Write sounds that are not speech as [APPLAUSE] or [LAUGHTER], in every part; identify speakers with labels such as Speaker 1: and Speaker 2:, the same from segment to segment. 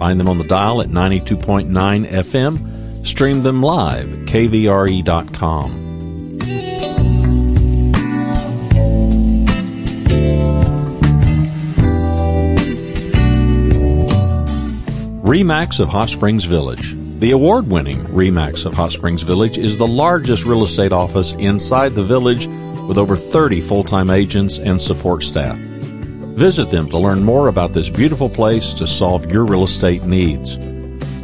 Speaker 1: Find them on the dial at 92.9 FM. Stream them live at kvre.com. Remax of Hot Springs Village. The award winning Remax of Hot Springs Village is the largest real estate office inside the village with over 30 full time agents and support staff. Visit them to learn more about this beautiful place to solve your real estate needs.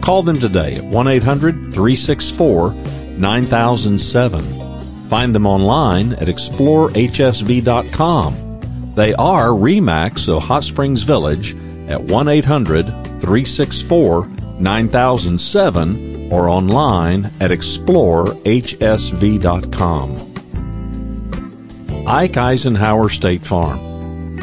Speaker 1: Call them today at 1 800 364 9007. Find them online at explorehsv.com. They are REMAX of Hot Springs Village at 1 800 364 9007 or online at explorehsv.com. Ike Eisenhauer State Farm.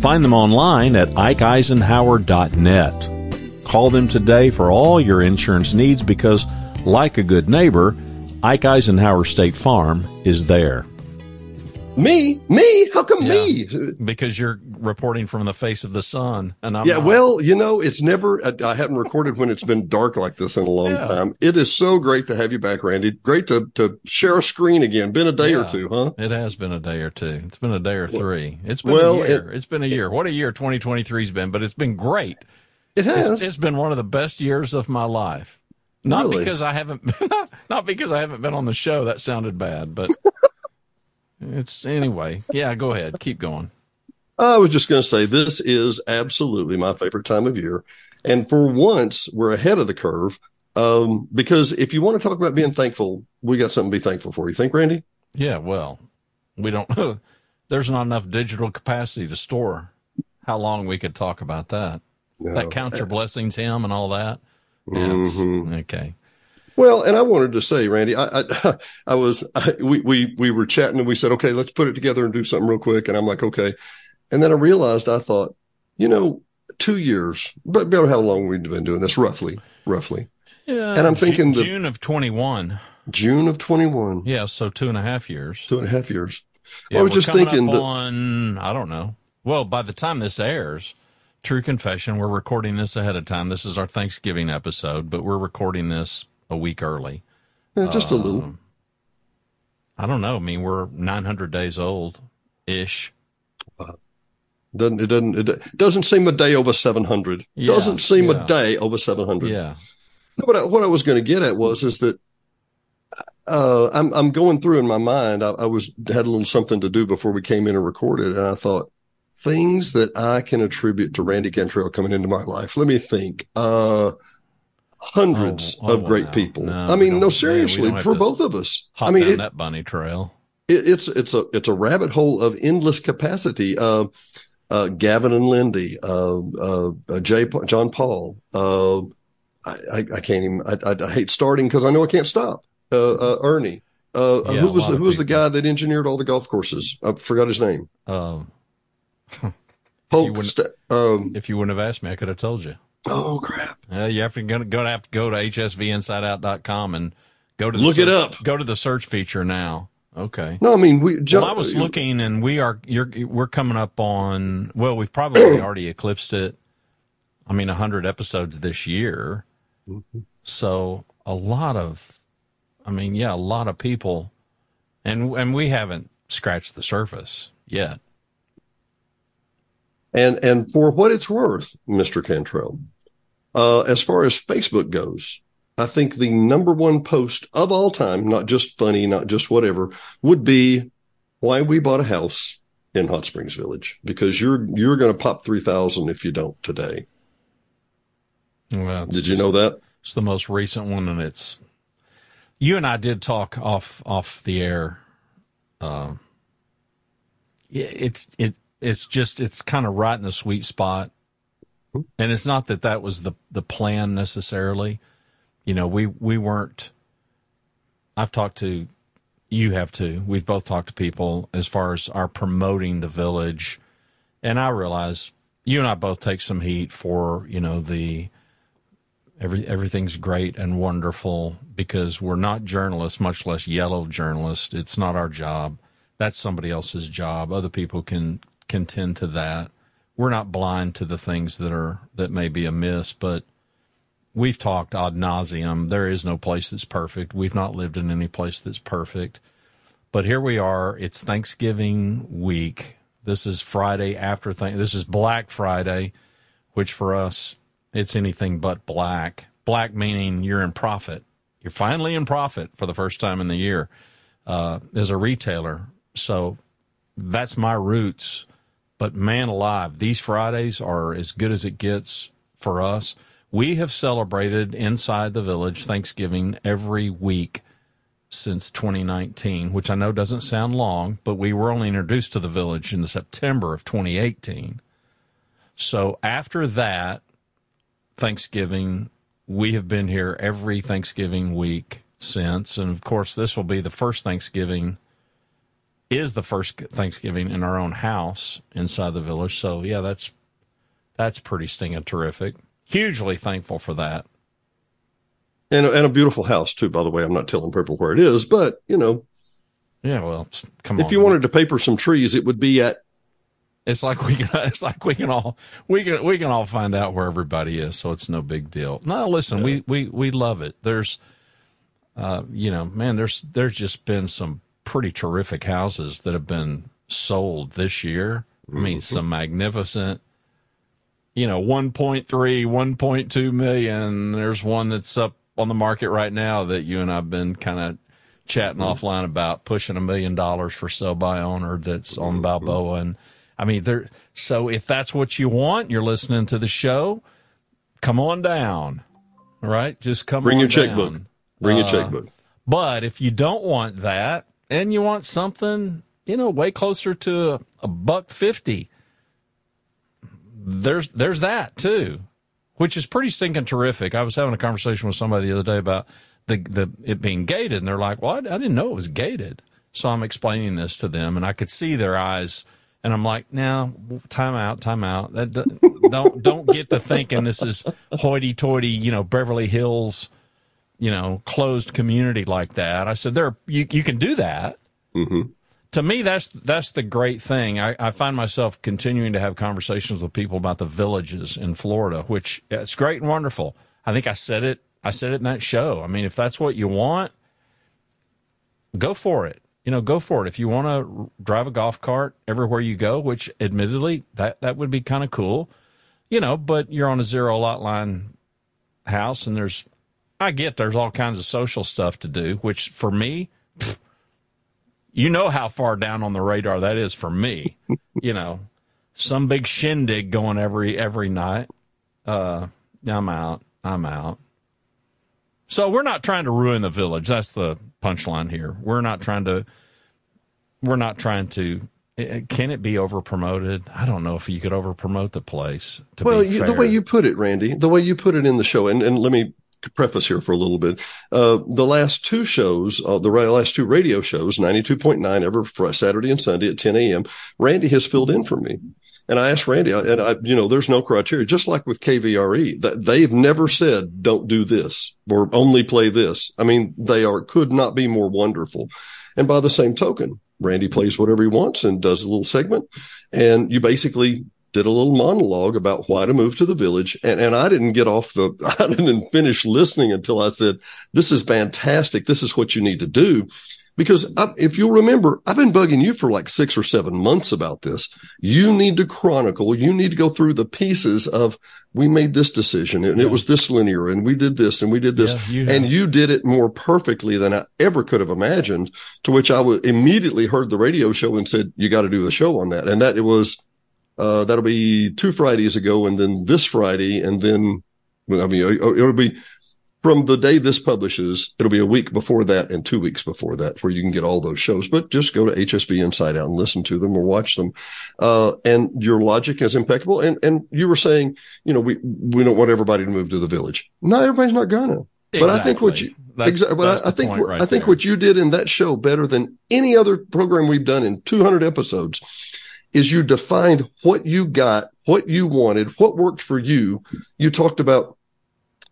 Speaker 1: Find them online at ikeeisenhower.net. Call them today for all your insurance needs because, like a good neighbor, Ike Eisenhauer State Farm is there.
Speaker 2: Me? Me? How come yeah, me?
Speaker 1: Because you're reporting from the face of the sun, and I'm
Speaker 2: yeah.
Speaker 1: Not.
Speaker 2: Well, you know, it's never. I haven't recorded when it's been dark like this in a long yeah. time. It is so great to have you back, Randy. Great to to share a screen again. Been a day yeah, or two, huh?
Speaker 1: It has been a day or two. It's been a day or three. It's been well, a year. It, has been a year. What a year 2023's been, but it's been great.
Speaker 2: It has.
Speaker 1: It's, it's been one of the best years of my life. Not really? because I haven't, [LAUGHS] not because I haven't been on the show. That sounded bad, but. [LAUGHS] It's anyway. Yeah, go ahead. Keep going.
Speaker 2: I was just going to say this is absolutely my favorite time of year. And for once, we're ahead of the curve. Um, because if you want to talk about being thankful, we got something to be thankful for. You think, Randy?
Speaker 1: Yeah, well, we don't, [LAUGHS] there's not enough digital capacity to store how long we could talk about that. No. That count your blessings hymn, and all that. Mm-hmm. Okay.
Speaker 2: Well, and I wanted to say, Randy, I, I, [LAUGHS] I was, I, [LAUGHS] we, we, we were chatting and we said, okay, let's put it together and do something real quick. And I'm like, okay. And then I realized, I thought, you know, two years, but about how long we've been doing this, roughly, roughly.
Speaker 1: Yeah.
Speaker 2: And I'm thinking
Speaker 1: June, June of 21.
Speaker 2: June of 21.
Speaker 1: Yeah. So two and a half years.
Speaker 2: Two and a half years.
Speaker 1: Yeah, I was just thinking that, on, I don't know. Well, by the time this airs, true confession, we're recording this ahead of time. This is our Thanksgiving episode, but we're recording this a week early.
Speaker 2: Yeah, just a little. Um,
Speaker 1: I don't know. I mean, we're 900 days old ish.
Speaker 2: Uh, doesn't it doesn't it doesn't seem a day over 700. Yeah, doesn't seem yeah. a day over 700.
Speaker 1: Yeah.
Speaker 2: No, but I, what I was going to get at was is that uh, I'm I'm going through in my mind. I, I, was had a little something to do before we came in and recorded, and I thought things that I can attribute to Randy Cantrell coming into my life. Let me think. Uh, hundreds oh, oh, of great people. No, I mean, no, seriously, for both of us. I mean,
Speaker 1: it, that bunny trail.
Speaker 2: It, it's it's a it's a rabbit hole of endless capacity. Uh, uh, Gavin and Lindy, uh, uh, uh Jay, John Paul. Uh, I, I, I, can't even. I, I, hate starting because I know I can't stop. Uh, Ernie. Yeah, who was who was the guy that engineered all the golf courses? I forgot his name. Um,
Speaker 1: Polk, [LAUGHS] if, you um, if you wouldn't have asked me, I could have told you.
Speaker 2: Oh crap!
Speaker 1: Uh, you have to go, go to have to go to hsvinsideout.com and go to
Speaker 2: look
Speaker 1: search,
Speaker 2: it up.
Speaker 1: Go to the search feature now. Okay.
Speaker 2: No, I mean we.
Speaker 1: well, I was looking, and we are. You're. We're coming up on. Well, we've probably [CLEARS THROAT] already eclipsed it. I mean, hundred episodes this year. Mm-hmm. So a lot of, I mean, yeah, a lot of people, and and we haven't scratched the surface yet.
Speaker 2: And and for what it's worth, Mr. Cantrell, uh, as far as Facebook goes, I think the number one post of all time, not just funny, not just whatever, would be why we bought a house in Hot Springs Village because you're you're going to pop three thousand if you don't today. Well, did you know that?
Speaker 1: It's the most recent one, and it's you and I did talk off off the air. Uh, it's it it's just it's kind of right in the sweet spot, hmm. and it's not that that was the the plan necessarily. You know, we we weren't. I've talked to you have too. We've both talked to people as far as our promoting the village, and I realize you and I both take some heat for you know the every everything's great and wonderful because we're not journalists, much less yellow journalists. It's not our job. That's somebody else's job. Other people can can tend to that. We're not blind to the things that are that may be amiss, but we've talked ad nauseum. There is no place that's perfect. We've not lived in any place that's perfect. But here we are. It's Thanksgiving week. This is Friday after thank. This is Black Friday, which for us it's anything but black. Black meaning you're in profit. You're finally in profit for the first time in the year uh, as a retailer. So that's my roots. But man alive, these Fridays are as good as it gets for us. We have celebrated inside the village Thanksgiving every week since 2019, which I know doesn't sound long, but we were only introduced to the village in the September of 2018. So after that, Thanksgiving. We have been here every Thanksgiving week since. And of course, this will be the first Thanksgiving, is the first Thanksgiving in our own house inside the village. So, yeah, that's that's pretty stinging terrific. Hugely thankful for that.
Speaker 2: And, and a beautiful house, too, by the way. I'm not telling people where it is, but, you know.
Speaker 1: Yeah, well, come
Speaker 2: if on. If you man. wanted to paper some trees, it would be at
Speaker 1: it's like we can. [LAUGHS] It's like we can all we can we can all find out where everybody is, so it's no big deal. No, listen, yeah. we we we love it. There's, uh, you know, man, there's there's just been some pretty terrific houses that have been sold this year. I mean, mm-hmm. some magnificent. You know, 1.3, 1.2 million. There's one that's up on the market right now that you and I've been kind of chatting mm-hmm. offline about pushing a million dollars for sell by owner that's on mm-hmm. Balboa and I mean, there. So if that's what you want, you're listening to the show. Come on down. All right, just come.
Speaker 2: Bring
Speaker 1: your
Speaker 2: down. checkbook. Bring uh, your checkbook.
Speaker 1: But if you don't want that, and you want something, you know, way closer to a, a buck fifty, there's there's that too, which is pretty stinking terrific. I was having a conversation with somebody the other day about the the it being gated, and they're like, "Well, I, I didn't know it was gated." So I'm explaining this to them, and I could see their eyes and I'm like, now, time out, time out. That [LAUGHS] don't don't get to thinking this is hoity-toity, you know, Beverly Hills, you know, closed community like that. I said, there, you you can do that. Mm-hmm. To me, that's that's the great thing. I, I find myself continuing to have conversations with people about the villages in Florida, which it's great and wonderful. I think I said it. I said it in that show. I mean, if that's what you want, go for it you know, go for it. If you want to drive a golf cart everywhere you go, which admittedly that that would be kind of cool, you know, but you're on a zero lot line house and there's I get there's all kinds of social stuff to do, which for me, pff, you know how far down on the radar that is for me. [LAUGHS] you know, some big shindig going every every night. Uh, I'm out. I'm out. So we're not trying to ruin the village. That's the punchline here. We're not trying to. We're not trying to. Eh, can it be over promoted? I don't know if you could over promote the place.
Speaker 2: well, you, the way you put it, Randy, the way you put it in the show, and, and let me preface here for a little bit. Uh, the last two shows, uh, the last two radio shows, 92.9 every Saturday and Sunday at 10 a.m., Randy has filled in for me. And I asked Randy, and I, you know, there's no criteria, just like with KVRE, that they've never said, don't do this or only play this. I mean, they are, could not be more wonderful. And by the same token, Randy plays whatever he wants and does a little segment. And you basically did a little monologue about why to move to the village. And, and I didn't get off the, [LAUGHS] I didn't finish listening until I said, this is fantastic. This is what you need to do because I, if you'll remember, I've been bugging you for like six or seven months about this. You need to chronicle. You need to go through the pieces of we made this decision and yeah. it was this linear and we did this and we did this yeah, you and you did it more perfectly than I ever could have imagined. To which I w- immediately heard the radio show and said, you got to do the show on that. And that it was, uh, that'll be two Fridays ago and then this Friday and then I mean, it'll be from the day this publishes, it'll be a week before that and two weeks before that where you can get all those shows. But just go to HSV Inside Out and listen to them or watch them. Uh, and your logic is impeccable. And, and you were saying, you know, we, we don't want everybody to move to the village. Not everybody's not gonna. Exactly. But I think what you, that's, exactly, but I, I think, right I think there. what you did in that show better than any other program we've done in 200 episodes is you defined what you got, what you wanted, what worked for you. You talked about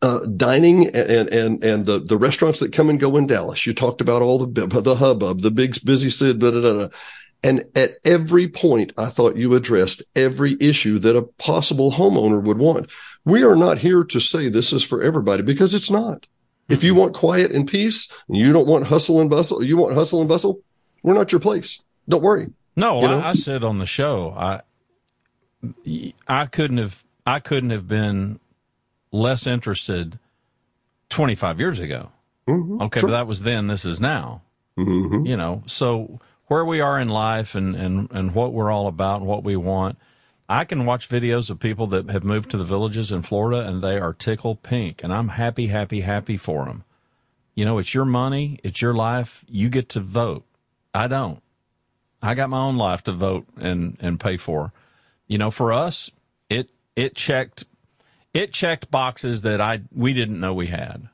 Speaker 2: uh, dining and, and, and the, the restaurants that come and go in Dallas. You talked about all the, the hubbub, the big busy Sid, da, da, da, And at every point, I thought you addressed every issue that a possible homeowner would want. We are not here to say this is for everybody because it's not. If you want quiet and peace, and you don't want hustle and bustle, you want hustle and bustle, we're not your place. Don't worry.
Speaker 1: No, you know? I, I said on the show, I, I couldn't have, I couldn't have been less interested 25 years ago. Mm-hmm, okay, sure. but that was then, this is now. Mm-hmm. You know, so where we are in life and, and, and what we're all about and what we want. I can watch videos of people that have moved to the villages in Florida and they are tickle pink, and I'm happy, happy, happy for them. You know, it's your money, it's your life. You get to vote. I don't. I got my own life to vote and, and pay for. You know, for us, it it checked it checked boxes that I we didn't know we had.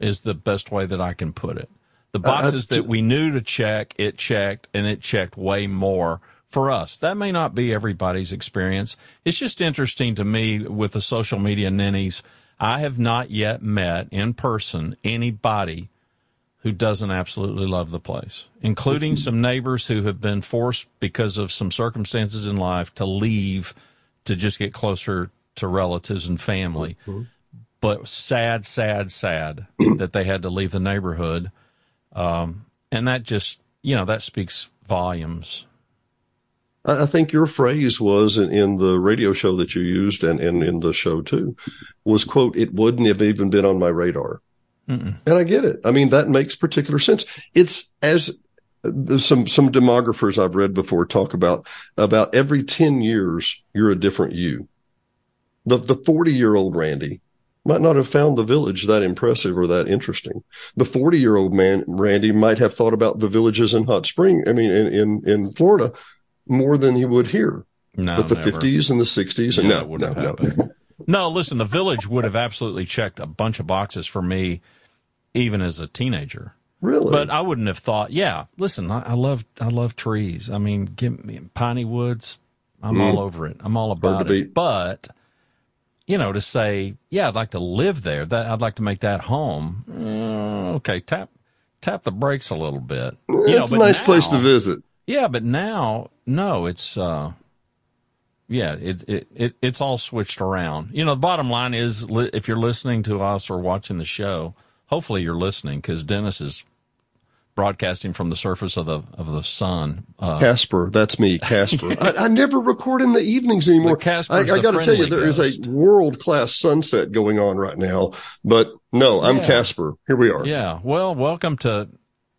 Speaker 1: Is the best way that I can put it. The boxes uh, uh, that we knew to check, it checked, and it checked way more for us. That may not be everybody's experience. It's just interesting to me with the social media ninnies. I have not yet met in person anybody who doesn't absolutely love the place, including some neighbors who have been forced because of some circumstances in life to leave to just get closer to relatives and family. Mm-hmm. But sad, sad, sad [CLEARS THROAT] that they had to leave the neighborhood. Um, and that just, you know, that speaks volumes.
Speaker 2: I think your phrase was in, in, the radio show that you used and, and in the show too was quote, it wouldn't have even been on my radar. Mm-mm. And I get it. I mean, that makes particular sense. It's as uh, some, some demographers I've read before talk about, about every 10 years, you're a different you the, the 40 year old Randy might not have found the village that impressive or that interesting. The 40 year old man, Randy, might have thought about the villages in Hot Spring, I mean, in, in, in Florida more than he would here. No, but the never. 50s and the 60s, and no, no, no.
Speaker 1: No, listen, the village would have absolutely checked a bunch of boxes for me, even as a teenager.
Speaker 2: Really?
Speaker 1: But I wouldn't have thought. Yeah, listen, I, I love I love trees. I mean, give me piney woods. I'm mm. all over it. I'm all about it. But you know, to say, yeah, I'd like to live there. That I'd like to make that home. Mm, okay, tap tap the brakes a little bit.
Speaker 2: You it's know, a nice now, place to visit.
Speaker 1: Yeah, but now, no, it's uh, yeah, it, it it it's all switched around. You know, the bottom line is, if you're listening to us or watching the show, hopefully you're listening because Dennis is broadcasting from the surface of the of the sun.
Speaker 2: Uh, Casper, that's me, Casper. [LAUGHS] I, I, never record in the evenings anymore.
Speaker 1: Casper, I,
Speaker 2: I got to tell you, there ghost. is a world class sunset going on right now. But no, I'm yeah. Casper. Here we are.
Speaker 1: Yeah. Well, welcome to.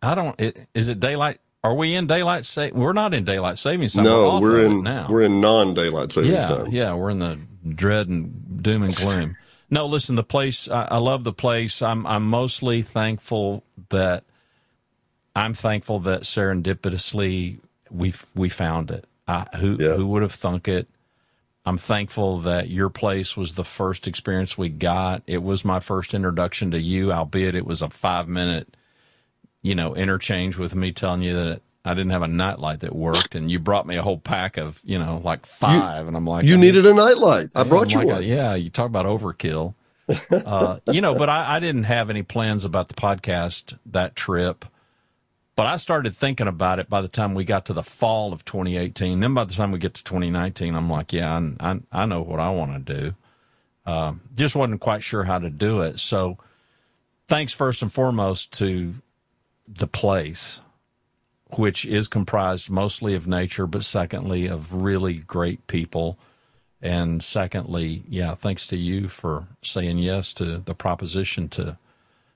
Speaker 1: I don't. It, is it daylight? Are we in daylight sa- We're not in daylight savings time.
Speaker 2: No, we're, we're in now. We're in non daylight savings
Speaker 1: yeah,
Speaker 2: time.
Speaker 1: Yeah, we're in the dread and doom and gloom. no, listen, the place. I, I love the place. I'm I'm mostly thankful that I'm thankful that serendipitously we we found it. who yeah. who would have thunk it? I'm thankful that your place was the first experience we got. It was my first introduction to you, albeit it was a five minute, you know, interchange with me telling you that I didn't have a nightlight that worked, and you brought me a whole pack of, you know, like five,
Speaker 2: you,
Speaker 1: and I'm like,
Speaker 2: you I needed mean, a nightlight. I
Speaker 1: yeah,
Speaker 2: brought
Speaker 1: I'm
Speaker 2: you
Speaker 1: like
Speaker 2: one.
Speaker 1: Yeah, you talk about overkill. [LAUGHS] uh, you know, but I, I didn't have any plans about the podcast that trip. But I started thinking about it by the time we got to the fall of 2018. Then by the time we get to 2019, I'm like, yeah, I, I, I know what I want to do. Uh, just wasn't quite sure how to do it. So thanks first and foremost to the place, which is comprised mostly of nature, but secondly of really great people. And secondly, yeah, thanks to you for saying yes to the proposition to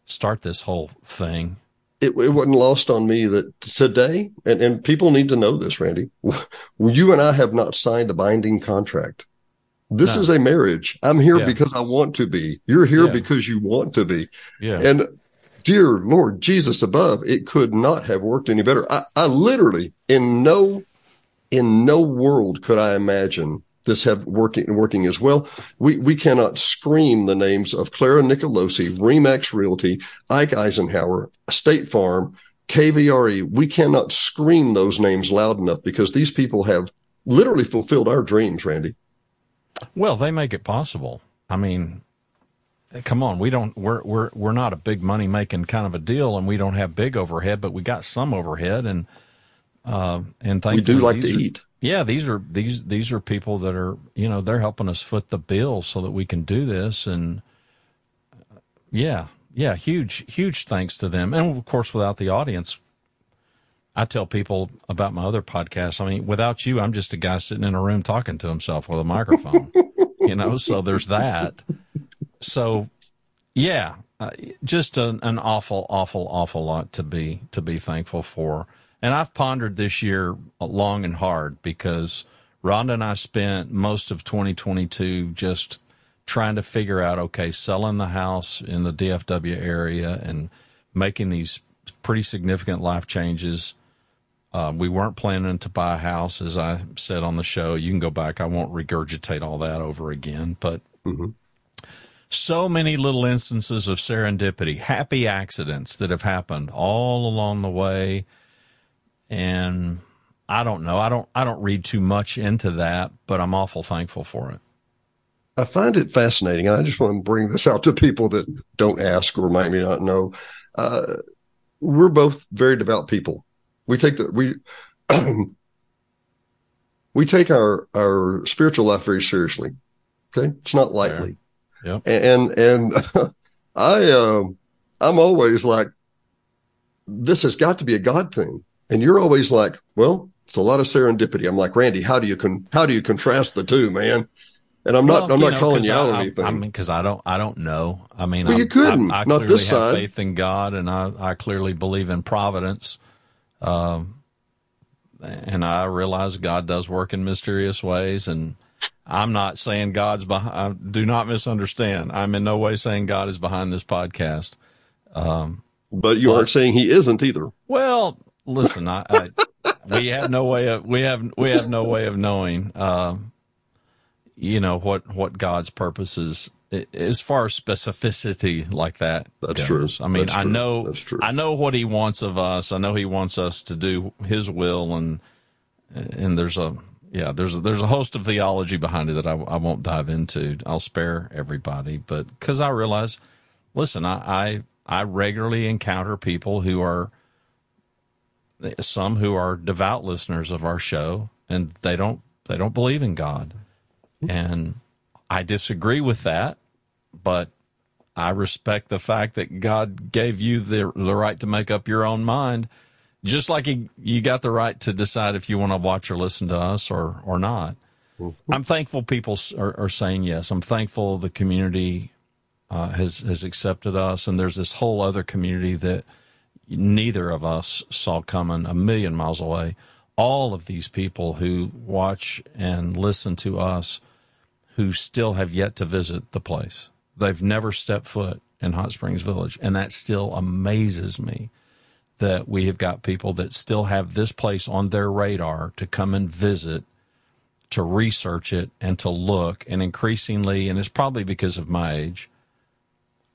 Speaker 1: start this whole thing.
Speaker 2: It, it wasn't lost on me that today, and, and people need to know this, Randy. [LAUGHS] You and I have not signed a binding contract. This no. is a marriage. I'm here yeah. because I want to be. You're here yeah. because you want to be.
Speaker 1: Yeah.
Speaker 2: And dear Lord Jesus above, it could not have worked any better. I, I literally, in no, in no world could I imagine this have working working as well. We we cannot scream the names of Clara Nicolosi, Remax Realty, Ike Eisenhauer, State Farm, KVRE. We cannot scream those names loud enough because these people have literally fulfilled our dreams, Randy.
Speaker 1: Well, they make it possible. I mean, come on, we don't we're we're we're not a big money making kind of a deal, and we don't have big overhead, but we got some overhead, and uh, and
Speaker 2: we do like to are, eat.
Speaker 1: Yeah, these are these these are people that are you know they're helping us foot the bill so that we can do this, and uh, yeah, yeah, huge huge thanks to them, and of course without the audience. I tell people about my other podcasts. I mean, without you, I'm just a guy sitting in a room talking to himself with a microphone. [LAUGHS] you know, so there's that so yeah, uh, just an, an awful, awful, awful lot to be to be thankful for. And I've pondered this year long and hard because Rhonda and I spent most of 2022 just trying to figure out okay, selling the house in the DFW area and making these pretty significant life changes. Uh, we weren't planning to buy a house, as I said on the show. You can go back. I won't regurgitate all that over again, but mm-hmm so many little instances of serendipity, happy accidents that have happened all along the way. And I don't know. I don't I don't read too much into that, but I'm awful thankful for it.
Speaker 2: I find it fascinating, and I just want to bring this out to people that don't ask or might not know. Uh, we're both very devout people. We take the we [CLEARS THROAT] we take our our spiritual life very seriously. Okay, it's not lightly.
Speaker 1: Yeah.
Speaker 2: And, and [LAUGHS] I, um, I'm always like, this has got to be a God thing. And you're always like, well, it's a lot of serendipity. I'm like, Randy, how do you con, how do you contrast the two, man? And I'm not, well, I'm not know, calling you out I, or anything.
Speaker 1: I mean, cause I don't, I don't know. I mean,
Speaker 2: well, you couldn't,
Speaker 1: I, I
Speaker 2: not this
Speaker 1: have
Speaker 2: side.
Speaker 1: faith in God and I, I clearly believe in providence. Um, and I realize God does work in mysterious ways and, I'm not saying God's behind. Do not misunderstand. I'm in no way saying God is behind this podcast. Um,
Speaker 2: but you but, aren't saying He isn't either.
Speaker 1: Well, listen, I, I, [LAUGHS] we have no way of we have we have no way of knowing, uh, you know what what God's purposes as far as specificity like that.
Speaker 2: That's
Speaker 1: goes.
Speaker 2: true.
Speaker 1: I mean,
Speaker 2: I
Speaker 1: know That's true. I know what He wants of us. I know He wants us to do His will, and and there's a yeah, there's a, there's a host of theology behind it that I, I won't dive into. I'll spare everybody, but because I realize, listen, I, I I regularly encounter people who are some who are devout listeners of our show, and they don't they don't believe in God, and I disagree with that, but I respect the fact that God gave you the the right to make up your own mind just like you, you got the right to decide if you want to watch or listen to us or, or not. Mm-hmm. I'm thankful people are, are, saying yes. I'm thankful the community uh, has has accepted us, and there's this whole other community that neither of us saw coming a million miles away. All of these people who watch and listen to us, who still have yet to visit the place, they've never stepped foot in Hot Springs Village, and that still amazes me that we have got people that still have this place on their radar to come and visit, to research it and to look. And increasingly, and it's probably because of my age,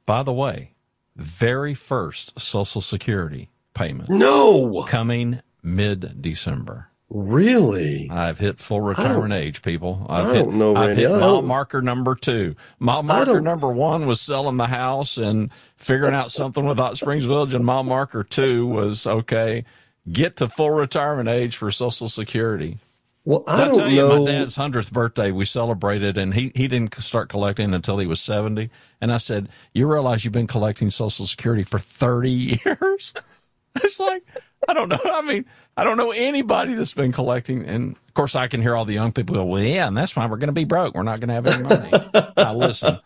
Speaker 1: by the way, very first Social Security payment.
Speaker 2: No!
Speaker 1: Coming mid December.
Speaker 2: Really?
Speaker 1: I've hit full retirement age, people.
Speaker 2: I've
Speaker 1: I
Speaker 2: hit, don't know,
Speaker 1: I've hit mile marker number two. Mile marker number one was selling the house and figuring out something with Hot Springs Village, and mile marker two was okay, get to full retirement age for Social Security.
Speaker 2: Well, I
Speaker 1: I'll
Speaker 2: don't
Speaker 1: tell you,
Speaker 2: know.
Speaker 1: my dad's hundredth birthday, we celebrated, and he he didn't start collecting until he was seventy. And I said, "You realize you've been collecting Social Security for thirty [LAUGHS] years?" [LAUGHS] It's like I don't know. I mean, I don't know anybody that's been collecting. And of course, I can hear all the young people go, "Well, yeah, and that's why we're going to be broke. We're not going to have any money." now, listen,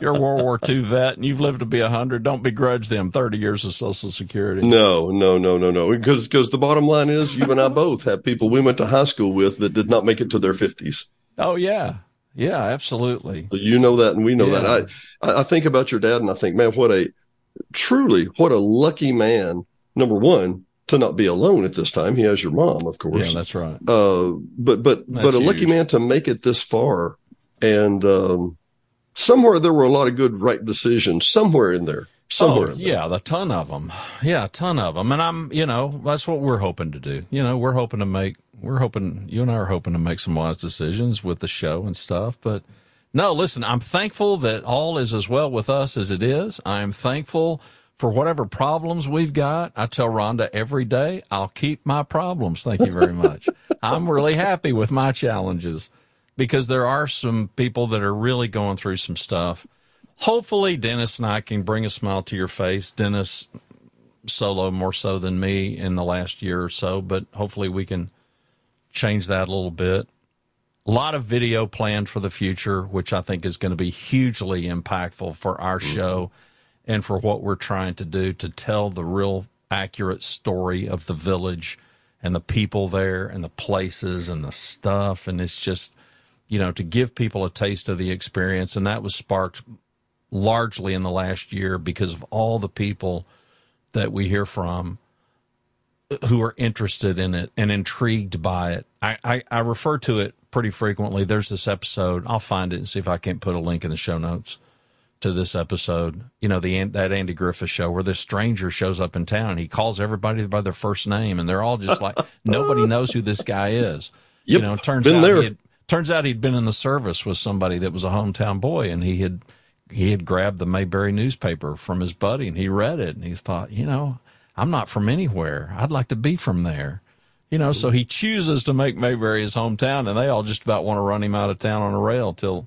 Speaker 1: you're a World War II vet and you've lived to be a hundred, don't begrudge them thirty years of Social Security.
Speaker 2: No, no, no, no, no. Because because the bottom line is, you and I both have people we went to high school with that did not make it to their fifties.
Speaker 1: Oh yeah, yeah, absolutely.
Speaker 2: You know that, and we know yeah. that. I I think about your dad, and I think, man, what a truly what a lucky man. Number one, to not be alone at this time. He has your mom, of course.
Speaker 1: Yeah, that's right.
Speaker 2: Uh, but but that's but a huge. lucky man to make it this far, and um, somewhere there were a lot of good right decisions somewhere in there. Somewhere,
Speaker 1: oh, yeah, a ton of them. Yeah, a ton of them. And I'm, you know, that's what we're hoping to do. You know, we're hoping to make, we're hoping, you and I are hoping to make some wise decisions with the show and stuff. But no, listen, I'm thankful that all is as well with us as it is. I am thankful for whatever problems we've got. I tell Rhonda every day, I'll keep my problems. Thank you very much. [LAUGHS] I'm really happy with my challenges because there are some people that are really going through some stuff. Hopefully, Dennis and I can bring a smile to your face. Dennis solo more so than me in the last year or so, but hopefully we can change that a little bit. A lot of video planned for the future, which I think is going to be hugely impactful for our mm-hmm. And for what we're trying to do to tell the real accurate story of the village and the people there and the places and the stuff. And it's just, you know, to give people a taste of the experience. And that was sparked largely in the last year because of all the people that we hear from who are interested in it and intrigued by it. I, I, I refer to it pretty frequently. There's this episode. I'll find it and see if I can't put a link in the show notes to this episode, you know, the that Andy Griffith show where this stranger shows up in town and he calls everybody by their first name and they're all just like [LAUGHS] nobody knows who this guy is. Yep, you know, turns out there. He had, turns out he'd been in the service with somebody that was a hometown boy and he had he had grabbed the Mayberry newspaper from his buddy and he read it and he thought, you know, I'm not from anywhere. I'd like to be from there. You know, so he chooses to make Mayberry his hometown and they all just about want to run him out of town on a rail till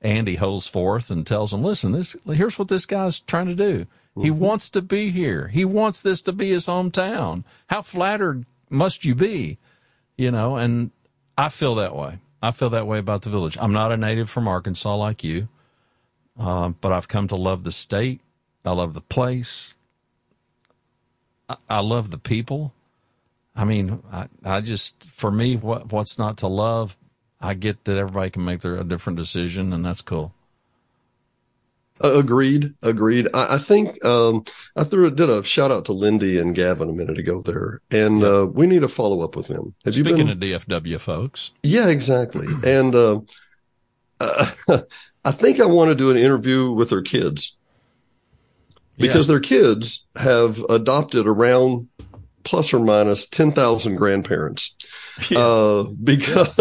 Speaker 1: Andy holds forth and tells him, listen, this, here's what this guy's trying to do. Mm-hmm. He wants to be here. He wants this to be his hometown. How flattered must you be? You know, and I feel that way. I feel that way about the village. I'm not a native from Arkansas like you, uh, but I've come to love the state. I love the place. I, I love the people. I mean, I, I just, for me, what, what's not to love I get that everybody can make their a different decision, and that's cool.
Speaker 2: Agreed. Agreed. I, I think um, I threw did a shout out to Lindy and Gavin a minute ago there, and uh, we need to follow up with them.
Speaker 1: Have Speaking been... of DFW folks,
Speaker 2: yeah, exactly. [CLEARS THROAT] and uh, [LAUGHS] I think I want to do an interview with their kids because yeah. their kids have adopted around plus or minus ten thousand grandparents. [LAUGHS] Yeah. Uh, because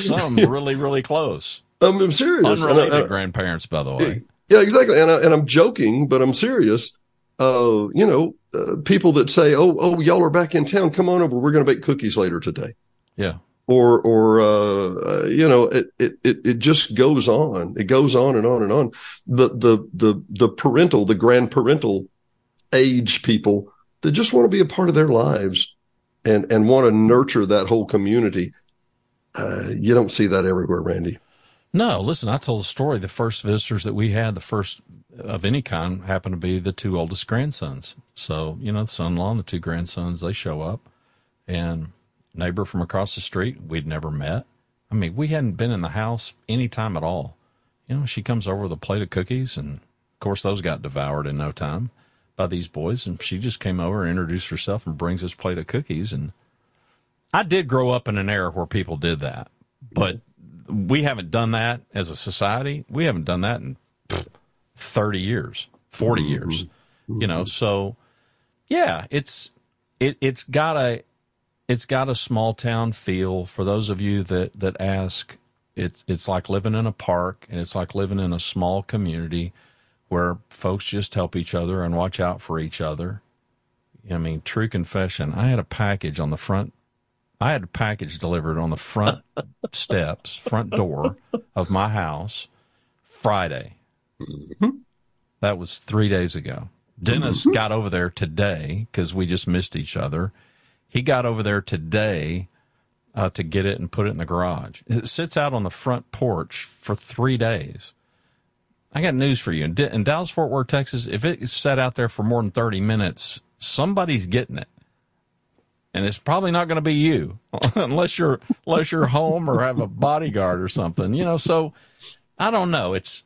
Speaker 1: yeah. some [LAUGHS] really, really close.
Speaker 2: I'm, I'm serious.
Speaker 1: Unrelated I, I, grandparents, by the way.
Speaker 2: Yeah, exactly. And, I, and I'm joking, but I'm serious. Uh, you know, uh, people that say, "Oh, oh, y'all are back in town. Come on over. We're going to bake cookies later today."
Speaker 1: Yeah.
Speaker 2: Or, or, uh, you know, it, it, it, it just goes on. It goes on and on and on. The, the, the, the parental, the grandparental age people that just want to be a part of their lives and and want to nurture that whole community. Uh, you don't see that everywhere, Randy.
Speaker 1: No, listen, I told the story. The first visitors that we had, the first of any kind, happened to be the two oldest grandsons. So, you know, the son in law and the two grandsons, they show up. And neighbor from across the street, we'd never met. I mean, we hadn't been in the house any time at all. You know, she comes over with a plate of cookies, and of course, those got devoured in no time by these boys, and she just came over and introduced herself and brings us plate of cookies. And I did grow up in an era where people did that, but we haven't done that as a society. We haven't done that in thirty years, 40 mm-hmm. years. Mm-hmm. You know, so yeah, it's it it's got a it's got a small town feel for those of you that that ask. It's it's like living in a park, and it's like living in a small community where folks just help each other and watch out for each other. I mean, true confession. I had a package on the front. I had a package delivered on the front [LAUGHS] steps, front door of my house Friday. Mm-hmm. That was three days ago. Dennis mm-hmm. got over there today because we just missed each other. He got over there today uh, to get it and put it in the garage. It sits out on the front porch for three days. I got news for you. In, in Dallas Fort Worth, Texas, if it's set out there for more than 30 minutes, somebody's getting it. And it's probably not going to be you [LAUGHS] unless you're unless you're home or have a bodyguard or something. You know, so I don't know. It's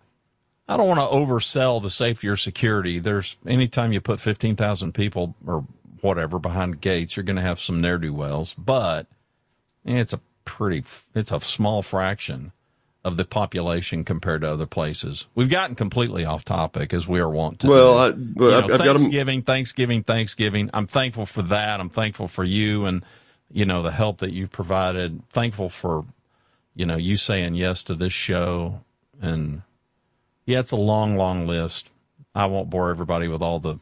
Speaker 1: I don't want to oversell the safety or security. There's anytime you put 15,000 people or whatever behind gates, you're going to have some ne'er do wells, but eh, it's a pretty, it's a small fraction of the population compared to other places. We've gotten completely off topic as we are wont to.
Speaker 2: Well, I, well
Speaker 1: I've Thanksgiving, got Thanksgiving, Thanksgiving. I'm thankful for that. I'm thankful for you and, you know, the help that you've provided. Thankful for, you know, you saying yes to this show. And yeah, it's a long, long list. I won't bore everybody with all the,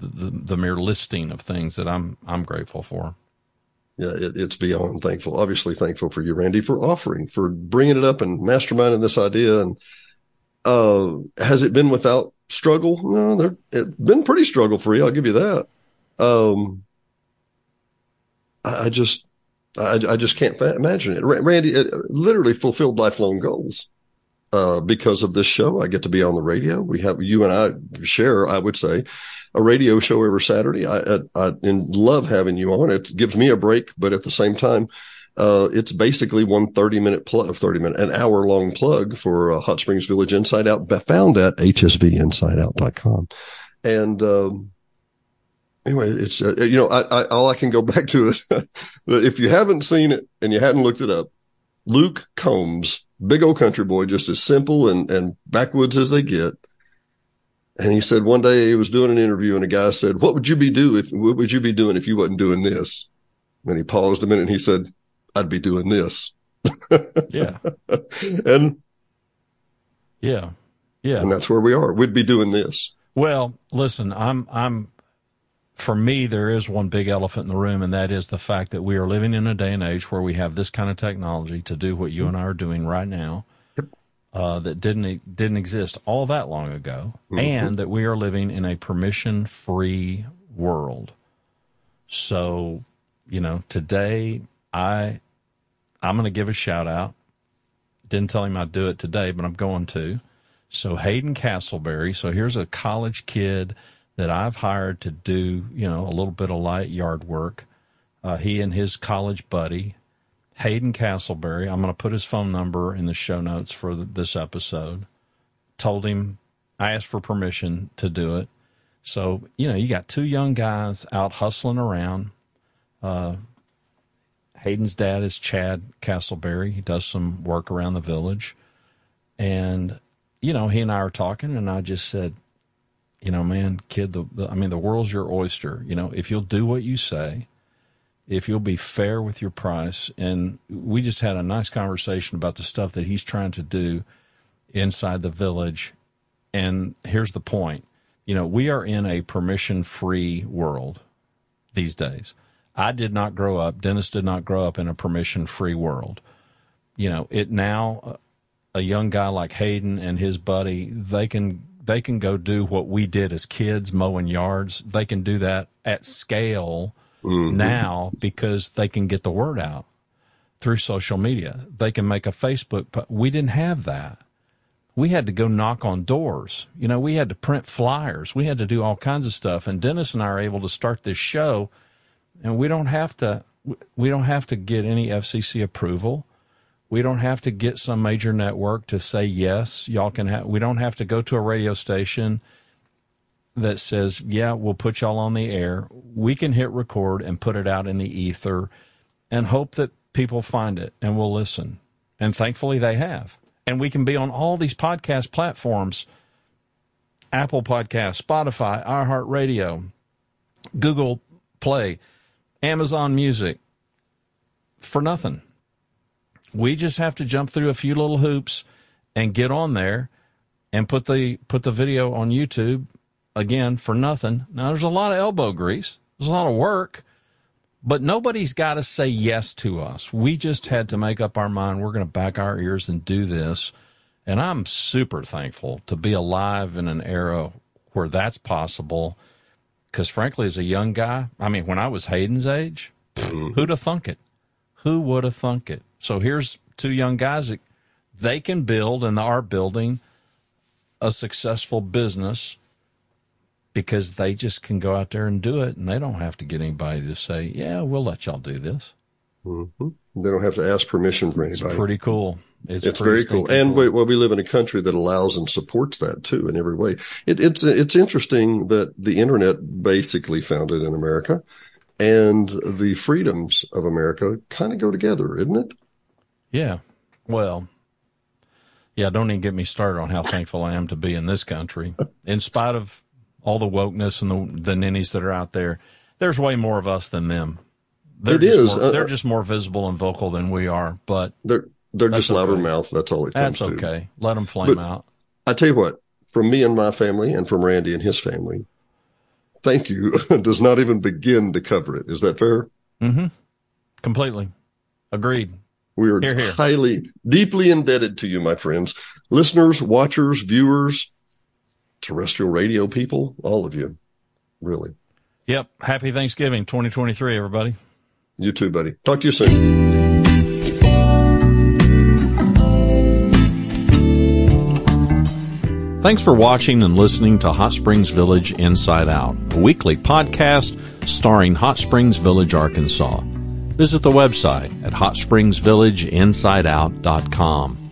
Speaker 1: the, the mere listing of things that I'm, I'm grateful for
Speaker 2: yeah, it, it's beyond thankful. Obviously thankful for you, Randy, for offering, for bringing it up and masterminding this idea. And uh, has it been without struggle? No, it's been pretty struggle free. I'll give you that. Um, I, I just, I, I, just can't imagine it. Randy it literally fulfilled lifelong goals. Uh, because of this show, I get to be on the radio. We have you and I share, I would say, a radio show every Saturday. I, I, I love having you on. It gives me a break, but at the same time, uh, it's basically one 30 minute plug, 30 minute, an hour long plug for uh, Hot Springs Village Inside Out, found at hsvinsideout.com. And, um, anyway, it's, uh, you know, I, I, all I can go [LAUGHS] back to is [LAUGHS] if you haven't seen it and you hadn't looked it up, Luke Combs, big old country boy, just as simple and, and backwoods as they get. And he said one day he was doing an interview and a guy said, what would you be do if, what would you be doing if you wasn't doing this? And he paused a minute and he said, I'd be doing this.
Speaker 1: yeah. [LAUGHS]
Speaker 2: and
Speaker 1: yeah. Yeah.
Speaker 2: And that's where we are. We'd be doing this.
Speaker 1: Well, listen, I'm, I'm, for me, there is one big elephant in the room, and that is the fact that we are living in a day and age where we have this kind of technology to do what you and I are doing right now uh, that didn't didn't exist all that long ago, mm-hmm. and that we are living in a permission free world. So, you know, today I I'm going to give a shout out. Didn't tell him I'd do it today, but I'm going to. So Hayden Castleberry. So here's a college kid that I've hired to do, you know, a little bit of light yard work. Uh, he and his college buddy Hayden Castleberry. I'm going to put his phone number in the show notes for the, this episode. Told him I asked for permission to do it. So, you know, you got two young guys out hustling around. Uh, Hayden's dad is Chad Castleberry. He does some work around the village. And, you know, he and I are talking, and I just said, you know, man, kid, the, the I mean, the world's your oyster. You know, if you'll do what you say, if you'll be fair with your price. And we just had a nice conversation about the stuff that he's trying to do inside the village. And here's the point you know, we are in a permission free world these days. I did not grow up, Dennis did not grow up in a permission free world. You know, it now, a young guy like Hayden and his buddy, they can they can go do what we did as kids mowing yards. They can do that at scale mm-hmm. now because they can get the word out through social media. They can make a Facebook. But we didn't have that. We had to go knock on doors. You know, we had to print flyers. We had to do all kinds of stuff. And Dennis and I are able to start this show, and we don't have to. We don't have to get any FCC approval. We don't have to get some major network to say yes. Y'all can have. We don't have to go to a radio station that says, yeah, we'll put y'all on the air. We can hit record and put it out in the ether and hope that people find it and will listen. And thankfully they have. And we can be on all these podcast platforms Apple Podcast, Spotify, iHeartRadio, Google Play, Amazon Music for nothing. We just have to jump through a few little hoops and get on there and put the put the video on YouTube again for nothing. Now there's a lot of elbow grease. There's a lot of work, but nobody's got to say yes to us. We just had to make up our mind. We're going to back our ears and do this. And I'm super thankful to be alive in an era where that's possible. Because frankly, as a young guy, I mean, when I was Hayden's age, mm-hmm. who'd have thunk it? Who would have thunk it? So here's two young guys that they can build and are building a successful business because they just can go out there and do it and they don't have to get anybody to say, yeah, we'll let y'all do this.
Speaker 2: Mm-hmm. They don't have to ask permission from anybody.
Speaker 1: It's pretty cool. It's,
Speaker 2: it's very cool. And cool. We, well, we live in a country that allows and supports that too in every way. It, it's, it's interesting that the internet basically founded in America and the freedoms of America kind of go together, isn't it?
Speaker 1: Yeah. Well, yeah, don't even get me started on how thankful I am to be in this country. [LAUGHS] In spite of all the wokeness and the, the ninnies that are out there, there's way more of us than them. They're
Speaker 2: it is.
Speaker 1: More, uh, they're just more visible and vocal than we are, but
Speaker 2: they're they're just louder okay. mouth. That's all it comes
Speaker 1: That's okay. To. Let them flame but out.
Speaker 2: I tell you what, from me and my family, and from Randy and his family, thank you [LAUGHS] does not even begin to cover it. Is that fair?
Speaker 1: Mm-hmm. Completely. Agreed.
Speaker 2: We are here, here. highly, deeply indebted to you, my friends, listeners, watchers, viewers, terrestrial radio people, all of you, really.
Speaker 1: Yep. Happy Thanksgiving 2023, everybody.
Speaker 2: You too, buddy. Talk to you soon.
Speaker 1: Thanks for watching and listening to Hot Springs Village Inside Out, a weekly podcast starring Hot Springs Village, Arkansas. Visit the website at hotspringsvillageinsideout.com.